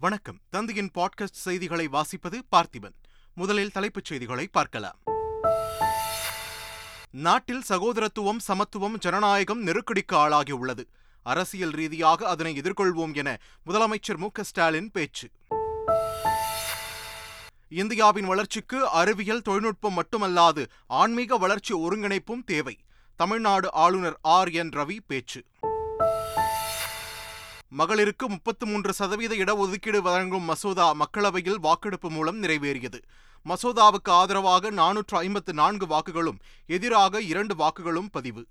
வணக்கம். தந்தையின் பாட்காஸ்ட் செய்திகளை வாசிப்பது பார்த்திபன். முதலில் தலைப்புச் செய்திகளை பார்க்கலாம். நாட்டில் சகோதரத்துவம் சமத்துவம் ஜனநாயகம் நெருக்கடிக்கு ஆளாகியுள்ளது அரசியல் ரீதியாக அதனை எதிர்கொள்வோம் என முதலமைச்சர் மு ஸ்டாலின் பேச்சு. இந்தியாவின் வளர்ச்சிக்கு அறிவியல் தொழில்நுட்பம் மட்டுமல்லாது ஆன்மீக வளர்ச்சி ஒருங்கிணைப்பும் தேவை. தமிழ்நாடு ஆளுநர் ஆர் என் ரவி பேச்சு. மகளிருக்கு முப்பத்து மூன்று சதவீத இடஒதுக்கீடு வழங்கும் மசோதா மக்களவையில் வாக்கெடுப்பு மூலம் நிறைவேறியது. மசோதாவுக்கு ஆதரவாக நானூற்று ஐம்பத்து நான்கு வாக்குகளும் எதிராக இரண்டு வாக்குகளும் பதிவு.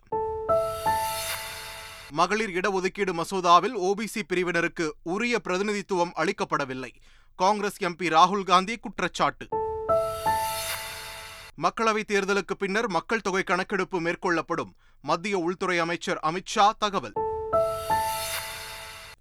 மகளிர் இடஒதுக்கீடு மசோதாவில் ஓபிசி பிரிவினருக்கு உரிய பிரதிநிதித்துவம் அளிக்கப்படவில்லை. காங்கிரஸ் எம்பி ராகுல் காந்தி குற்றச்சாட்டு. மக்களவைத் தேர்தலுக்கு பின்னர் மக்கள் தொகை கணக்கெடுப்பு மேற்கொள்ளப்படும். மத்திய உள்துறை அமைச்சர் அமித்ஷா தகவல்.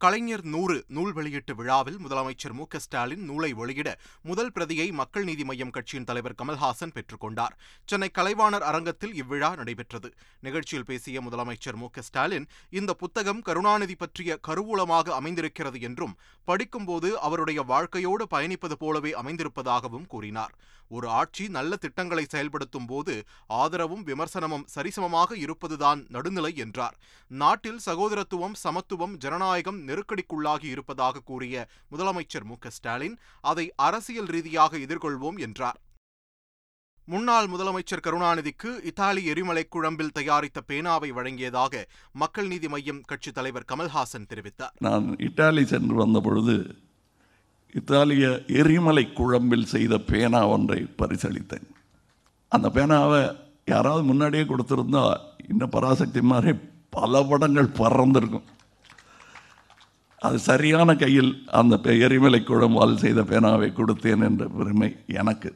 கலைஞர் நூறு நூல் வெளியீட்டு விழாவில் முதலமைச்சர் மு ஸ்டாலின் நூலை வெளியிட முதல் பிரதியை மக்கள் நீதி மய்யம் கட்சியின் தலைவர் கமல்ஹாசன் பெற்றுக்கொண்டார் சென்னை கலைவாணர் அரங்கத்தில் இவ்விழா நடைபெற்றது. நிகழ்ச்சியில் பேசிய முதலமைச்சர் மு ஸ்டாலின் இந்த புத்தகம் கருணாநிதி பற்றிய கருவூலமாக அமைந்திருக்கிறது என்றும் படிக்கும்போது அவருடைய வாழ்க்கையோடு பயணிப்பது போலவே அமைந்திருப்பதாகவும் கூறினார். ஒரு ஆட்சி நல்ல திட்டங்களை செயல்படுத்தும் போது ஆதரவும் விமர்சனமும் சரிசமமாக இருப்பதுதான் நடுநிலை என்றார். நாட்டில் சகோதரத்துவம் சமத்துவம் ஜனநாயகம் நெருக்கடிக்குள்ளாகி இருப்பதாக கூறிய முதலமைச்சர் மு. ஸ்டாலின் அதை அரசியல் ரீதியாக எதிர்கொள்வோம் என்றார். முன்னாள் முதலமைச்சர் கருணாநிதிக்கு இத்தாலி எரிமலை குழம்பில் தயாரித்த பேனாவை வழங்கியதாக மக்கள் நீதி மையம் கட்சித் தலைவர் கமல்ஹாசன் தெரிவித்தார். நான் இத்தாலி சென்று வந்த பொழுது இத்தாலிய எரிமலை குழம்பில் செய்த பேனா ஒன்றை பரிசளித்தேன். அந்த பேனாவை யாராவது முன்னாடியே கொடுத்துருந்தா இன்னும் பராசக்தி மாதிரி பல படங்கள் பறந்திருக்கும். அது சரியான கையில் அந்த எரிமலை குழம்பால் செய்த பேனாவை கொடுத்தேன் என்ற பெருமை எனக்கு.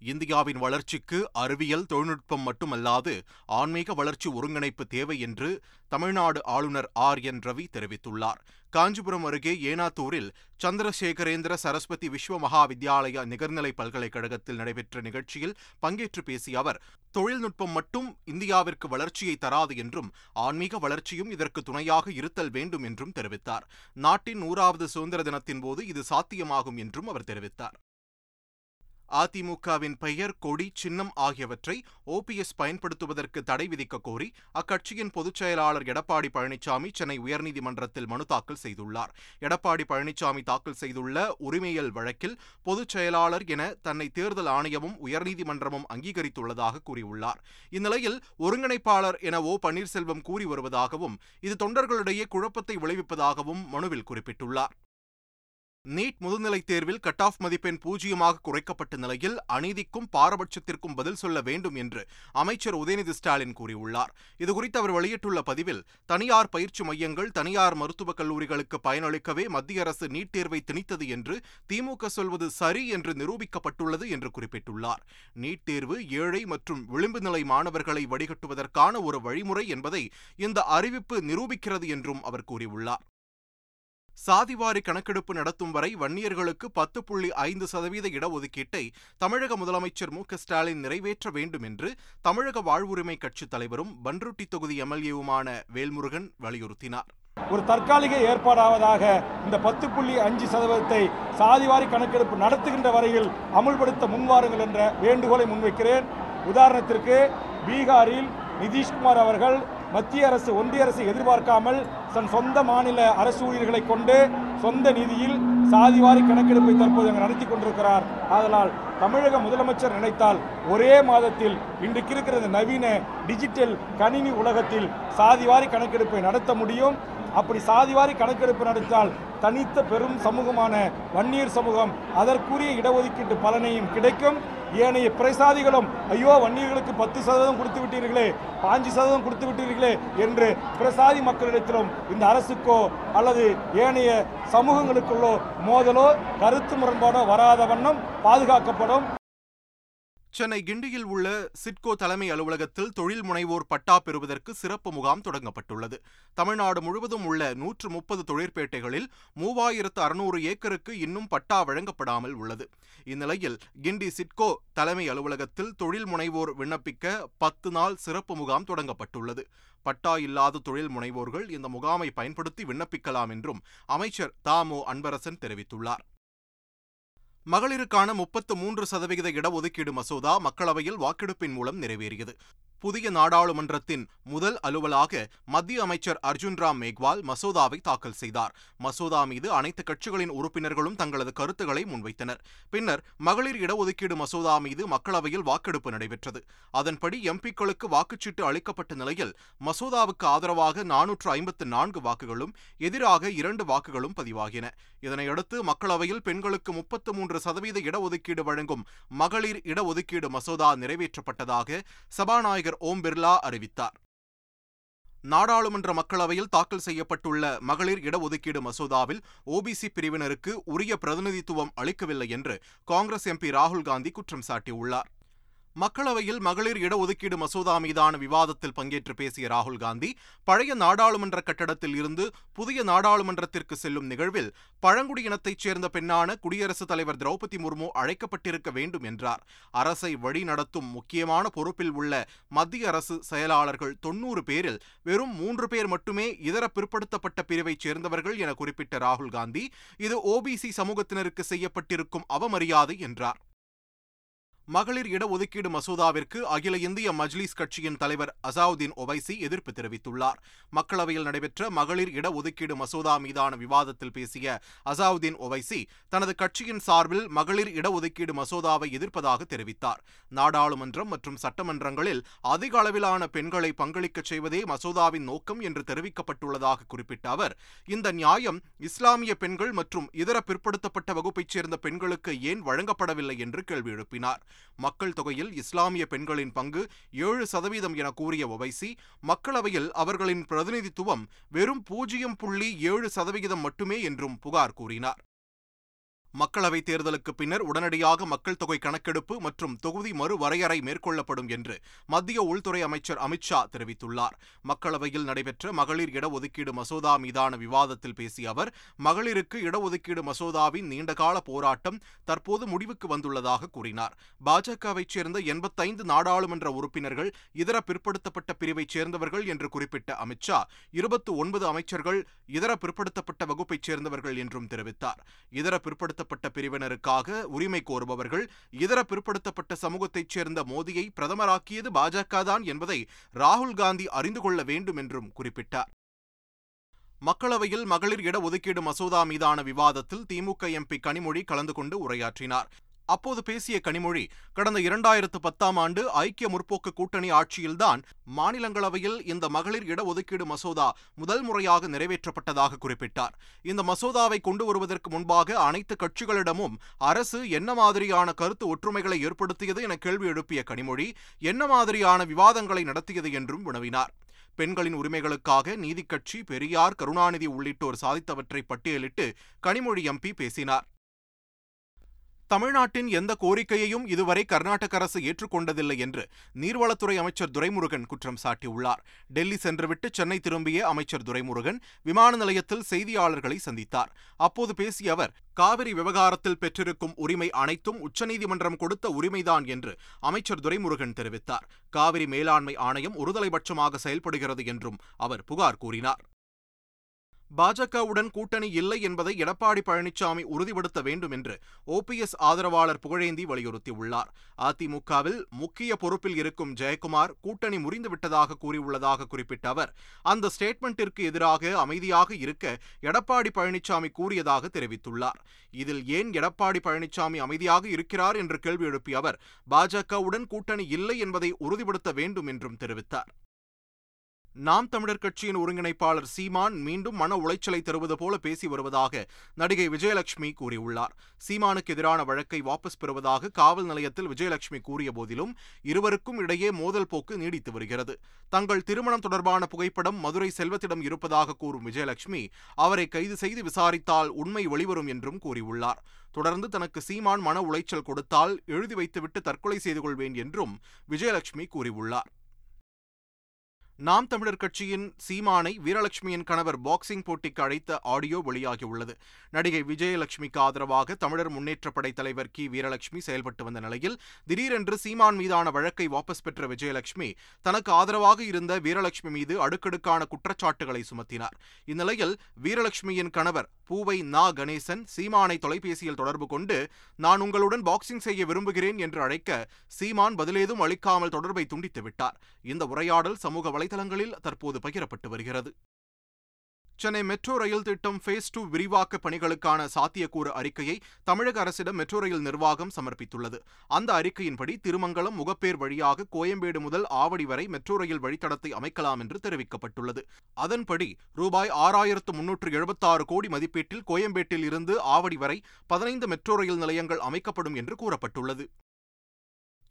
இந்தியாவின் வளர்ச்சிக்கு அறிவியல் தொழில்நுட்பம் மட்டுமல்லாது ஆன்மீக வளர்ச்சி ஒருங்கிணைப்பு தேவை என்று தமிழ்நாடு ஆளுநர் ஆர். என். ரவி தெரிவித்துள்ளார். காஞ்சிபுரம் அருகே ஏனாத்தூரில் சந்திரசேகரேந்திர சரஸ்வதி விஸ்வ மகா வித்யாலயா நிகர்நிலை பல்கலைக்கழகத்தில் நடைபெற்ற நிகழ்ச்சியில் பங்கேற்று பேசிய அவர் தொழில்நுட்பம் மட்டும் இந்தியாவிற்கு வளர்ச்சியை தராது என்றும் ஆன்மீக வளர்ச்சியும் இதற்கு துணையாக இருத்தல் வேண்டும் என்றும் தெரிவித்தார். நாட்டின் நூறாவது சுதந்திர தினத்தின் போது இது சாத்தியமாகும் என்றும் அவர் தெரிவித்தார். அதிமுகவின் பெயர் கொடி சின்னம் ஆகியவற்றை ஓபிஎஸ் பயன்படுத்துவதற்கு தடை விதிக்க கோரி அக்கட்சியின் பொதுச் செயலாளர் எடப்பாடி பழனிசாமி சென்னை உயர்நீதிமன்றத்தில் மனு தாக்கல் செய்துள்ளார். எடப்பாடி பழனிசாமி தாக்கல் செய்துள்ள உரிமையல் வழக்கில் பொதுச் செயலாளர் என தன்னை தேர்தல் ஆணையமும் உயர்நீதிமன்றமும் அங்கீகரித்துள்ளதாக கூறியுள்ளார். இந்நிலையில் ஒருங்கிணைப்பாளர் என ஓ பன்னீர்செல்வம் கூறி வருவதாகவும் இது தொண்டர்களிடையே குழப்பத்தை விளைவிப்பதாகவும் மனுவில் குறிப்பிட்டுள்ளார். நீட் முதுநிலைத் தேர்வில் கட் ஆஃப் மதிப்பெண் பூஜ்ஜியமாக குறைக்கப்பட்ட நிலையில் அநீதிக்கும் பாரபட்சத்திற்கும் பதில் சொல்ல வேண்டும் என்று அமைச்சர் உதயநிதி ஸ்டாலின் கூறியுள்ளார். இதுகுறித்து அவர் வெளியிட்டுள்ள பதிவில் தனியார் பயிற்சி மையங்கள் தனியார் மருத்துவக் கல்லூரிகளுக்கு பயனளிக்கவே மத்திய அரசு நீட் தேர்வை திணித்தது என்று திமுக சொல்வது சரி என்று நிரூபிக்கப்பட்டுள்ளது என்று குறிப்பிட்டுள்ளார். நீட் தேர்வு ஏழை மற்றும் விளிம்பு நிலை மாணவர்களை வடிகட்டுவதற்கான ஒரு வழிமுறை என்பதை இந்த அறிவிப்பு நிரூபிக்கிறது என்றும் அவர் கூறியுள்ளார். சாதிவாரி கணக்கெடுப்பு நடத்தும் வரை வன்னியர்களுக்கு பத்து புள்ளி ஐந்து சதவீத இடஒதுக்கீட்டை தமிழக முதலமைச்சர் மு ஸ்டாலின் நிறைவேற்ற வேண்டும் என்று தமிழக வாழ்வுரிமை கட்சித் தலைவரும் பன்ருட்டி தொகுதி எம்எல்ஏவுமான வேல்முருகன் வலியுறுத்தினார். ஒரு தற்காலிக ஏற்பாடாவதாக இந்த பத்து புள்ளி அஞ்சு சதவீதத்தை சாதிவாரி கணக்கெடுப்பு நடத்துகின்ற வரையில் அமுல்படுத்த முன்வாருங்கள் என்ற வேண்டுகோளை முன்வைக்கிறேன். உதாரணத்திற்கு பீகாரில் நிதிஷ்குமார் அவர்கள் மத்திய அரசு ஒன்றிய அரசு எதிர்பார்க்காமல் தன் சொந்த மாநில அரசு ஊழியர்களை கொண்டு சொந்த நிதியில் சாதிவாரி கணக்கெடுப்பை தற்போது அங்கு நடத்தி கொண்டிருக்கிறார். அதனால் தமிழக முதலமைச்சர் நினைத்தால் ஒரே மாதத்தில் இன்றைக்கு இருக்கிற நவீன டிஜிட்டல் கணினி உலகத்தில் சாதிவாரி கணக்கெடுப்பை நடத்த முடியும். அப்படி சாதிவாரி கணக்கெடுப்பு நடத்தால் தனித்த பெரும் சமூகமான வன்னியர் சமூகம் அதற்குரிய இடஒதுக்கீட்டு பலனையும் கிடைக்கும். ஏனைய பிரசாதிகளும் ஐயோ வன்னியர்களுக்கு பத்து சதவீதம் கொடுத்து விட்டீர்களே பாஞ்சு சதவீதம் கொடுத்து விட்டீர்களே என்று பிரசாதி மக்களிடத்திலும் இந்த அரசுக்கோ அல்லது ஏனைய சமூகங்களுக்குள்ளோ மோதலோ கருத்து முரண்பாடோ வராத வண்ணம் பாதுகாக்கப்படும். சென்னை கிண்டியில் உள்ள சிட்கோ தலைமை அலுவலகத்தில் தொழில் முனைவோர் பட்டா பெறுவதற்கு சிறப்பு முகாம் தொடங்கப்பட்டுள்ளது. தமிழ்நாடு முழுவதும் உள்ள நூற்று முப்பது தொழிற்பேட்டைகளில் மூவாயிரத்து அறுநூறு ஏக்கருக்கு இன்னும் பட்டா வழங்கப்படாமல் உள்ளது. இந்நிலையில் கிண்டி சிட்கோ தலைமை அலுவலகத்தில் தொழில் முனைவோர் விண்ணப்பிக்க பத்து நாள் சிறப்பு முகாம் தொடங்கப்பட்டுள்ளது. பட்டா இல்லாத தொழில் முனைவோர்கள் இந்த முகாமை பயன்படுத்தி விண்ணப்பிக்கலாம் என்றும் அமைச்சர் தாமோ அன்பரசன் தெரிவித்துள்ளார். மகளிருக்கான முப்பத்து மூன்று சதவிகித இடஒதுக்கீடு மசோதா மக்களவையில் வாக்கெடுப்பின் மூலம் நிறைவேறியது. புதிய நாடாளுமன்றத்தின் முதல் அலுவலாக மத்திய அமைச்சர் அர்ஜுன் ராம் மேக்வால் மசோதாவை தாக்கல் செய்தார். மசோதா மீது அனைத்து கட்சிகளின் உறுப்பினர்களும் தங்களது கருத்துக்களை முன்வைத்தனர். பின்னர் மகளிர் இடஒதுக்கீடு மசோதா மீது மக்களவையில் வாக்கெடுப்பு நடைபெற்றது. அதன்படி எம்பிக்களுக்கு வாக்குச்சீட்டு அளிக்கப்பட்ட நிலையில் மசோதாவுக்கு ஆதரவாக நானூற்று ஐம்பத்து நான்கு வாக்குகளும் எதிராக இரண்டு வாக்குகளும் பதிவாகின. இதனையடுத்து மக்களவையில் பெண்களுக்கு முப்பத்து மூன்று சதவீத இடஒதுக்கீடு வழங்கும் மகளிர் இடஒதுக்கீடு மசோதா நிறைவேற்றப்பட்டதாக சபாநாயகர் ஓம் பிர்லா அறிவித்தார். நாடாளுமன்ற மக்களவையில் தாக்கல் செய்யப்பட்டுள்ள மகளிர் இடஒதுக்கீடு மசோதாவில் ஓபிசி பிரிவினருக்கு உரிய பிரதிநிதித்துவம் அளிக்கவில்லை என்று காங்கிரஸ் எம்பி ராகுல் காந்தி குற்றம் சாட்டியுள்ளார். மக்களவையில் மகளிர் இடஒதுக்கீடு மசோதா மீதான விவாதத்தில் பங்கேற்று பேசிய ராகுல் காந்தி பழைய நாடாளுமன்ற கட்டடத்தில் இருந்து புதிய நாடாளுமன்றத்திற்கு செல்லும் நிகழ்வில் பழங்குடியினத்தைச் சேர்ந்த பெண்ணான குடியரசுத் தலைவர் திரௌபதி முர்மு அழைக்கப்பட்டிருக்க வேண்டும் என்றார். அரசை வழிநடத்தும் முக்கியமான பொறுப்பில் உள்ள மத்திய அரசு செயலாளர்கள் தொன்னூறு பேரில் வெறும் மூன்று பேர் மட்டுமே இதர பிற்படுத்தப்பட்ட பிரிவைச் சேர்ந்தவர்கள் என குறிப்பிட்ட ராகுல் காந்தி இது ஓபிசி சமூகத்தினருக்கு செய்யப்பட்டிருக்கும் அவமரியாதை என்றார். மகளிர் இடஒதுக்கீடு மசோதாவிற்கு அகில இந்திய மஜ்லிஸ் கட்சியின் தலைவர் அசாவுதீன் ஒவைசி எதிர்ப்பு தெரிவித்துள்ளார். மக்களவையில் நடைபெற்ற மகளிர் இடஒதுக்கீடு மசோதா மீதான விவாதத்தில் பேசிய அசாவுதீன் ஒவைசி தனது கட்சியின் சார்பில் மகளிர் இடஒதுக்கீடு மசோதாவை எதிர்ப்பதாக தெரிவித்தார். நாடாளுமன்றம் மற்றும் சட்டமன்றங்களில் அதிக அளவிலான பெண்களை பங்களிக்கச் செய்வதே மசோதாவின் நோக்கம் என்று தெரிவிக்கப்பட்டுள்ளதாக குறிப்பிட்ட அவர் இந்த நியாயம் இஸ்லாமிய பெண்கள் மற்றும் இதர பிற்படுத்தப்பட்ட வகுப்பைச் சேர்ந்த பெண்களுக்கு ஏன் வழங்கப்படவில்லை என்று கேள்வி எழுப்பினார். மக்கள் தொகையில் இஸ்லாமிய பெண்களின் பங்கு ஏழு சதவீதம் என கூறிய ஒவைசி மக்களவையில் அவர்களின் பிரதிநிதித்துவம் வெறும் பூஜ்ஜியம் புள்ளி ஏழு சதவிகிதம் மட்டுமே என்றும் புகார் கூறினார். மக்களவைத் தேர்தலுக்கு பின்னர் உடனடியாக மக்கள் தொகை கணக்கெடுப்பு மற்றும் தொகுதி மறுவரையறை மேற்கொள்ளப்படும் என்று மத்திய உள்துறை அமைச்சர் அமித்ஷா தெரிவித்துள்ளார். மக்களவையில் நடைபெற்ற மகளிர் இடஒதுக்கீடு மசோதா மீதான விவாதத்தில் பேசிய அவர் மகளிருக்கு இடஒதுக்கீடு மசோதாவின் நீண்டகால போராட்டம் தற்போது முடிவுக்கு வந்துள்ளதாக கூறினார். பாஜகவைச் சேர்ந்த எண்பத்தைந்து நாடாளுமன்ற உறுப்பினர்கள் இதர பிற்படுத்தப்பட்ட பிரிவைச் சேர்ந்தவர்கள் என்று குறிப்பிட்ட அமித்ஷா இருபத்து ஒன்பது அமைச்சர்கள் இதர பிற்படுத்தப்பட்ட வகுப்பைச் சேர்ந்தவர்கள் என்றும் தெரிவித்தார். இதர பிற்படுத்த பிற்படுத்தப்பட்ட பிரிவினருக்காக உரிமை கோருபவர்கள் இதர பிற்படுத்தப்பட்ட சமூகத்தைச் சேர்ந்த மோடியை பிரதமராக்கியது பாஜக தான் என்பதை ராகுல் காந்தி அறிந்து கொள்ள வேண்டும் என்றும் குறிப்பிட்டார். மக்களவையில் மகளிர் இடஒதுக்கீடு மசோதா மீதான விவாதத்தில் திமுக எம்பி கனிமொழி கலந்து கொண்டு உரையாற்றினார். அப்போது பேசிய கனிமொழி கடந்த இரண்டாயிரத்து பத்தாம் ஆண்டு ஐக்கிய முற்போக்கு கூட்டணி ஆட்சியில்தான் மாநிலங்களவையில் இந்த மகளிர் இடஒதுக்கீடு மசோதா முதல் முறையாக நிறைவேற்றப்பட்டதாக குறிப்பிட்டார். இந்த மசோதாவை கொண்டு வருவதற்கு முன்பாக அனைத்து கட்சிகளிடமும் அரசு என்ன மாதிரியான கருத்து ஒற்றுமைகளை ஏற்படுத்தியது என கேள்வி எழுப்பிய கனிமொழி என்ன மாதிரியான விவாதங்களை நடத்தியது என்றும் வினவினார். பெண்களின் உரிமைகளுக்காக நீதிக்கட்சி பெரியார் கருணாநிதி உள்ளிட்டோர் சாதித்தவற்றை பட்டியலிட்டு கனிமொழி எம்பி பேசினார். தமிழ்நாட்டின் எந்த கோரிக்கையையும் இதுவரை கர்நாடக அரசு ஏற்றுக்கொண்டதில்லை என்று நீர்வளத்துறை அமைச்சர் துரைமுருகன் குற்றம் சாட்டியுள்ளார். டெல்லி சென்றுவிட்டு சென்னை திரும்பிய அமைச்சர் துரைமுருகன் விமான நிலையத்தில் செய்தியாளர்களை சந்தித்தார். அப்போது பேசிய அவர் காவிரி விவகாரத்தில் பெற்றிருக்கும் உரிமை அனைத்தும் உச்சநீதிமன்றம் கொடுத்த உரிமைதான் என்று அமைச்சர் துரைமுருகன் தெரிவித்தார். காவிரி மேலாண்மை ஆணையம் ஒருதலைபட்சமாக செயல்படுகிறது என்றும் அவர் புகார் கூறினார். பாஜகவுடன் கூட்டணி இல்லை என்பதை எடப்பாடி பழனிசாமி உறுதிப்படுத்த வேண்டும் என்று ஓபிஎஸ் ஆதரவாளர் புகழேந்தி வலியுறுத்தியுள்ளார். அதிமுகவில் முக்கிய பொறுப்பில் இருக்கும் ஜெயக்குமார் கூட்டணி முறிந்துவிட்டதாக கூறியுள்ளதாக குறிப்பிட்ட அவர் அந்த ஸ்டேட்மெண்ட்டிற்கு எதிராக அமைதியாக இருக்க எடப்பாடி பழனிசாமி கூறியதாக தெரிவித்துள்ளார். இதில் ஏன் எடப்பாடி பழனிசாமி அமைதியாக இருக்கிறார் என்று கேள்வி எழுப்பிய அவர் பாஜகவுடன் கூட்டணி இல்லை என்பதை உறுதிப்படுத்த வேண்டும் என்றும் தெரிவித்தார். நாம் தமிழர் கட்சியின் ஒருங்கிணைப்பாளர் சீமான் மீண்டும் மன உளைச்சலை தருவது போல பேசி வருவதாக நடிகை விஜயலட்சுமி கூறியுள்ளார். சீமானுக்கு எதிரான வழக்கை வாபஸ் பெறுவதாக காவல் நிலையத்தில் விஜயலட்சுமி கூறிய போதிலும் இருவருக்கும் இடையே மோதல் போக்கு நீடித்து வருகிறது. தங்கள் திருமணம் தொடர்பான புகைப்படம் மதுரை செல்வத்திடம் இருப்பதாக கூறும் விஜயலட்சுமி அவரை கைது செய்து விசாரித்தால் உண்மை வெளிவரும் என்றும் கூறியுள்ளார். தொடர்ந்து தனக்கு சீமான் மன உளைச்சல் கொடுத்தால் எழுதி வைத்துவிட்டு தற்கொலை செய்து கொள்வேன் என்றும் விஜயலட்சுமி கூறியுள்ளார். நாம் தமிழர் கட்சியின் சீமானை வீரலட்சுமியின் கணவர் பாக்ஸிங் போட்டிக்கு அழைத்த ஆடியோ வெளியாகியுள்ளது. நடிகை விஜயலட்சுமிக்கு ஆதரவாக தமிழர் முன்னேற்ற படை தலைவர் கி. வீரலட்சுமி செயல்பட்டு வந்த நிலையில் திடீரென்று சீமான் மீதான வழக்கை வாபஸ் பெற்ற விஜயலட்சுமி தனக்கு ஆதரவாக இருந்த வீரலட்சுமி மீது அடுக்கடுக்கான குற்றச்சாட்டுகளை சுமத்தினார். இந்நிலையில் வீரலட்சுமியின் கணவர் பூவை நா. கணேசன் சீமானை தொலைபேசியில் தொடர்பு கொண்டு நான் உங்களுடன் பாக்ஸிங் செய்ய விரும்புகிறேன் என்று அழைக்க சீமான் பதிலேதும் அளிக்காமல் தொடர்பை துண்டித்து விட்டார். இந்த உரையாடல் சமூக வலைதளங்களில் தற்போது பகிரப்பட்டு வருகிறது. சென்னை மெட்ரோ ரயில் திட்டம் ஃபேஸ் டூ விரிவாக்க பணிகளுக்கான சாத்தியக்கூறு அறிக்கையை தமிழக அரசிடம் மெட்ரோ ரயில் நிர்வாகம் சமர்ப்பித்துள்ளது. அந்த அறிக்கையின்படி திருமங்கலம் முகப்பேர் வழியாக கோயம்பேடு முதல் ஆவடி வரை மெட்ரோ ரயில் வழித்தடத்தை அமைக்கலாம் என்று தெரிவிக்கப்பட்டுள்ளது. அதன்படி ரூபாய் ஆறாயிரத்து முன்னூற்று எழுபத்தாறு கோடி மதிப்பீட்டில் கோயம்பேட்டில் இருந்து ஆவடி வரை பதினைந்து மெட்ரோ ரயில் நிலையங்கள் அமைக்கப்படும் என்று கூறப்பட்டுள்ளது.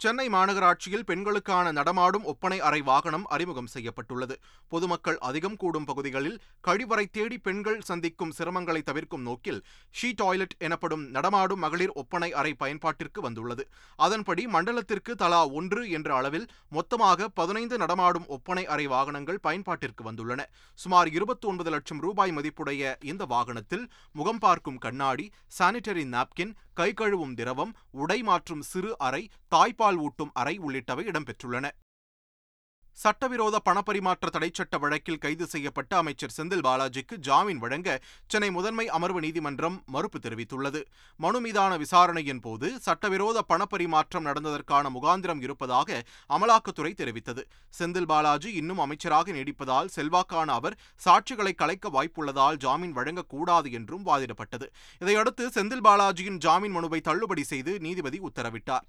சென்னை மாநகராட்சியில் பெண்களுக்கான நடமாடும் ஒப்பனை அறை வாகனம் அறிமுகம் செய்யப்பட்டுள்ளது. பொதுமக்கள் அதிகம் கூடும் பகுதிகளில் கழிவறை தேடி பெண்கள் சந்திக்கும் சிரமங்களை தவிர்க்கும் நோக்கில் ஷீ டாய்லெட் எனப்படும் நடமாடும் மகளிர் ஒப்பனை அறை பயன்பாட்டிற்கு வந்துள்ளது. அதன்படி மண்டலத்திற்கு தலா ஒன்று என்ற அளவில் மொத்தமாக பதினைந்து நடமாடும் ஒப்பனை அறை வாகனங்கள் பயன்பாட்டிற்கு வந்துள்ளன. சுமார் இருபத்தி ஒன்பது லட்சம் ரூபாய் மதிப்புடைய இந்த வாகனத்தில் முகம் பார்க்கும் கண்ணாடி சானிட்டரி நாப்கின் கை கழுவும் திரவம் உடை மாற்றும் சிறு அறை தாய்ப்பால் ஊட்டும் அறை உள்ளிட்டவை இடம்பெற்றுள்ளன. சட்டவிரோத பணப்பரிமாற்ற தடைச்சட்ட வழக்கில் கைது செய்யப்பட்ட அமைச்சர் செந்தில் பாலாஜிக்கு ஜாமீன் வழங்க சென்னை முதன்மை அமர்வு நீதிமன்றம் மறுப்பு தெரிவித்துள்ளது. மனு மீதான விசாரணையின் போது சட்டவிரோத பணப்பரிமாற்றம் நடந்ததற்கான முகாந்திரம் இருப்பதாக அமலாக்கத்துறை தெரிவித்தது. செந்தில் பாலாஜி இன்னும் அமைச்சராக நீடிப்பதால் செல்வாக்கான அவர் சாட்சிகளை கலைக்க வாய்ப்புள்ளதால் ஜாமீன் வழங்கக்கூடாது என்றும் வாதிடப்பட்டது. இதையடுத்து செந்தில் பாலாஜியின் ஜாமீன் மனுவை தள்ளுபடி செய்து நீதிபதி உத்தரவிட்டார்.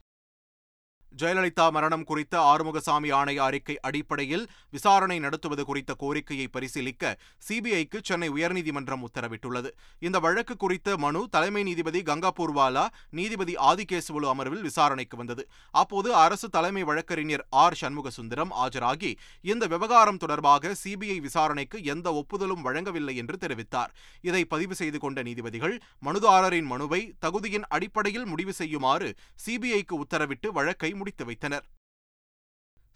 ஜெயலலிதா மரணம் குறித்த ஆறுமுகசாமி ஆணைய அறிக்கை அடிப்படையில் விசாரணை நடத்துவது குறித்த கோரிக்கையை பரிசீலிக்க சிபிஐக்கு சென்னை உயர்நீதிமன்றம் உத்தரவிட்டுள்ளது. இந்த வழக்கு குறித்த மனு தலைமை நீதிபதி கங்காபூர்வாலா நீதிபதி ஆதிகேசுவலு அமர்வில் விசாரணைக்கு வந்தது. அப்போது அரசு தலைமை வழக்கறிஞர் ஆர். சண்முகசுந்தரம் ஆஜராகி இந்த விவகாரம் தொடர்பாக சிபிஐ விசாரணைக்கு எந்த ஒப்புதலும் வழங்கவில்லை என்று தெரிவித்தார். இதை பதிவு செய்து கொண்ட நீதிபதிகள் மனுதாரரின் மனுவை தகுதியின் அடிப்படையில் முடிவு செய்யுமாறு சிபிஐக்கு உத்தரவிட்டு வழக்கை முடித்து வைத்தனர்.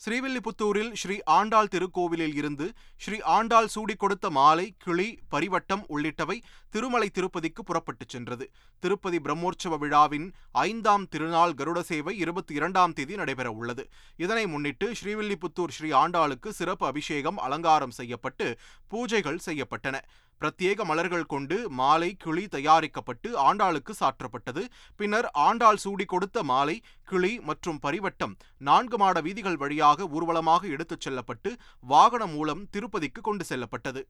ஸ்ரீவில்லிபுத்தூரில் ஸ்ரீ ஆண்டாள் திருக்கோவிலில் இருந்து ஸ்ரீ ஆண்டாள் சூடி கொடுத்த மாலை கிளி பரிவட்டம் உள்ளிட்டவை திருமலை திருப்பதிக்கு புறப்பட்டுச் சென்றது. திருப்பதி பிரம்மோற்சவ விழாவின் ஐந்தாம் திருநாள் கருட சேவை இருபத்தி இரண்டாம் தேதி நடைபெற உள்ளது. இதனை முன்னிட்டு ஸ்ரீவில்லிபுத்தூர் ஸ்ரீ ஆண்டாளுக்கு சிறப்பு அபிஷேகம் அலங்காரம் செய்யப்பட்டு பூஜைகள் செய்யப்பட்டன. பிரத்யேக மலர்கள் கொண்டு மாலை கிளி தயாரிக்கப்பட்டு ஆண்டாளுக்கு சாற்றப்பட்டது. பின்னர் ஆண்டாள் சூடி கொடுத்த மாலை கிளி மற்றும் பரிவட்டம் நான்கு மாட வீதிகள் வழியாக ஊர்வலமாக எடுத்துச் செல்லப்பட்டு வாகனம் மூலம் திருப்பதிக்கு கொண்டு செல்லப்பட்டது.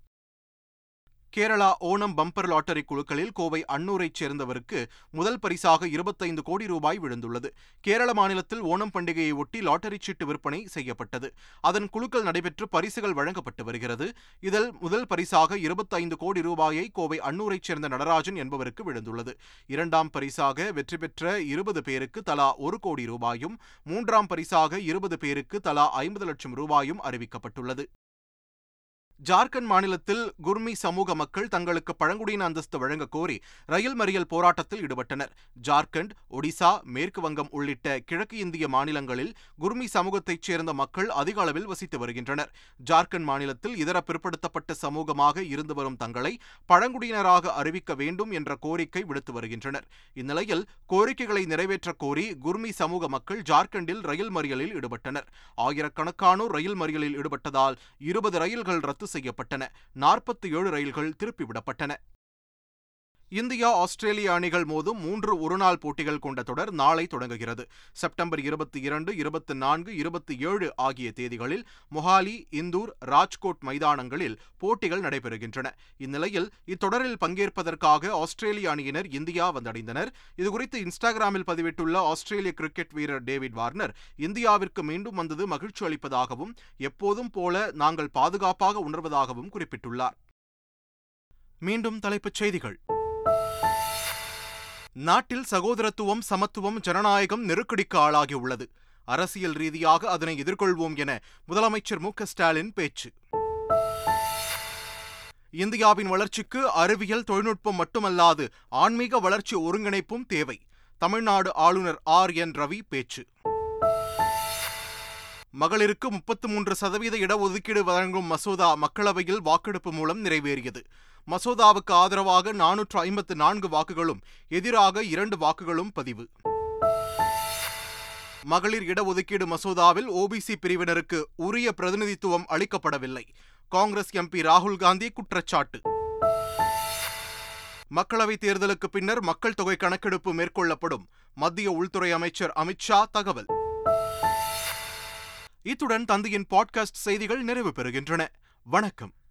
கேரளா ஓணம் பம்பர் லாட்டரி குழுக்களில் கோவை அன்னூரைச் சேர்ந்தவருக்கு முதல் பரிசாக இருபத்தைந்து கோடி ரூபாய் விழுந்துள்ளது. கேரள மாநிலத்தில் ஓணம் பண்டிகையை ஒட்டி லாட்டரி சீட்டு விற்பனை செய்யப்பட்டது. அதன் குழுக்கள் நடைபெற்று பரிசுகள் வழங்கப்பட்டு வருகிறது. இதில் முதல் பரிசாக இருபத்தைந்து கோடி ரூபாயை கோவை அன்னூரைச் சேர்ந்த நடராஜன் என்பவருக்கு விழுந்துள்ளது. இரண்டாம் பரிசாக வெற்றி பெற்ற இருபது பேருக்கு தலா ஒரு கோடி ரூபாயும் மூன்றாம் பரிசாக இருபது பேருக்கு தலா ஐம்பது லட்சம் ரூபாயும் அறிவிக்கப்பட்டுள்ளது. ஜார்க்கண்ட் மாநிலத்தில் குர்மி சமூக மக்கள் தங்களுக்கு பழங்குடியின அந்தஸ்து வழங்க கோரி ரயில் மறியல் போராட்டத்தில் ஈடுபட்டனர். ஜார்க்கண்ட் ஒடிசா மேற்கு வங்கம் உள்ளிட்ட கிழக்கு இந்திய மாநிலங்களில் குர்மி சமூகத்தைச் சேர்ந்த மக்கள் அதிக அளவில் வசித்து வருகின்றனர். ஜார்க்கண்ட் மாநிலத்தில் இதர பிற்படுத்தப்பட்ட சமூகமாக இருந்து வரும் தங்களை பழங்குடியினராக அறிவிக்க வேண்டும் என்ற கோரிக்கை விடுத்து வருகின்றனர். இந்நிலையில் கோரிக்கைகளை நிறைவேற்ற கோரி குர்மி சமூக மக்கள் ஜார்க்கண்டில் ரயில் மறியலில் ஈடுபட்டனர். ஆயிரக்கணக்கானோர் ரயில் மறியலில் ஈடுபட்டதால் இருபது ரயில்கள் ரத்து செய்யப்பட்டன. நாற்பத்தி ஏழு ரயில்கள் திருப்பிவிடப்பட்டன. இந்தியா ஆஸ்திரேலிய அணிகள் மோதும் மூன்று ஒருநாள் போட்டிகள் கொண்ட தொடர் நாளை தொடங்குகிறது. செப்டம்பர் இருபத்தி இரண்டு இருபத்தி நான்கு இருபத்தி ஏழு ஆகிய தேதிகளில் மொஹாலி இந்தூர் ராஜ்கோட் மைதானங்களில் போட்டிகள் நடைபெறுகின்றன. இந்நிலையில் இத்தொடரில் பங்கேற்பதற்காக ஆஸ்திரேலிய அணியினர் இந்தியா வந்தடைந்தனர். இதுகுறித்து இன்ஸ்டாகிராமில் பதிவிட்டுள்ள ஆஸ்திரேலிய கிரிக்கெட் வீரர் டேவிட் வார்னர் இந்தியாவிற்கு மீண்டும் வந்தது மகிழ்ச்சி அளிப்பதாகவும் எப்போதும் போல நாங்கள் பாதுகாப்பாக உணர்வதாகவும் குறிப்பிட்டுள்ளார். மீண்டும் தலைப்புச் செய்திகள். நாட்டில் சகோதரத்துவம் சமத்துவம் ஜனநாயகம் நெருக்கடிக்கு ஆளாகியுள்ளது அரசியல் ரீதியாக அதனை எதிர்கொள்வோம் என முதலமைச்சர் மு. ஸ்டாலின் பேச்சு. இந்தியாவின் வளர்ச்சிக்கு அறிவியல் தொழில்நுட்பம் மட்டுமல்லாது ஆன்மீக வளர்ச்சி ஒருங்கிணைப்பும் தேவை. தமிழ்நாடு ஆளுநர் ஆர். என். ரவி பேச்சு. மகளிருக்கு முப்பத்து மூன்று சதவீத இடஒதுக்கீடு வழங்கும் மசோதா மக்களவையில் வாக்கெடுப்பு மூலம் நிறைவேறியது. மசோதாவுக்கு ஆதரவாக நானூற்று ஐம்பத்து நான்கு வாக்குகளும் எதிராக இரண்டு வாக்குகளும் பதிவு. மகளிர் இடஒதுக்கீடு மசோதாவில் ஓபிசி பிரிவினருக்கு உரிய பிரதிநிதித்துவம் அளிக்கப்படவில்லை. காங்கிரஸ் எம்பி ராகுல் காந்தி குற்றச்சாட்டு. மக்களவைத் தேர்தலுக்கு பின்னர் மக்கள் தொகை கணக்கெடுப்பு மேற்கொள்ளப்படும் மத்திய உள்துறை அமைச்சர் அமித்ஷா தகவல். இத்துடன் தந்தையின் பாட்காஸ்ட் செய்திகள் நிறைவு பெறுகின்றன. வணக்கம்.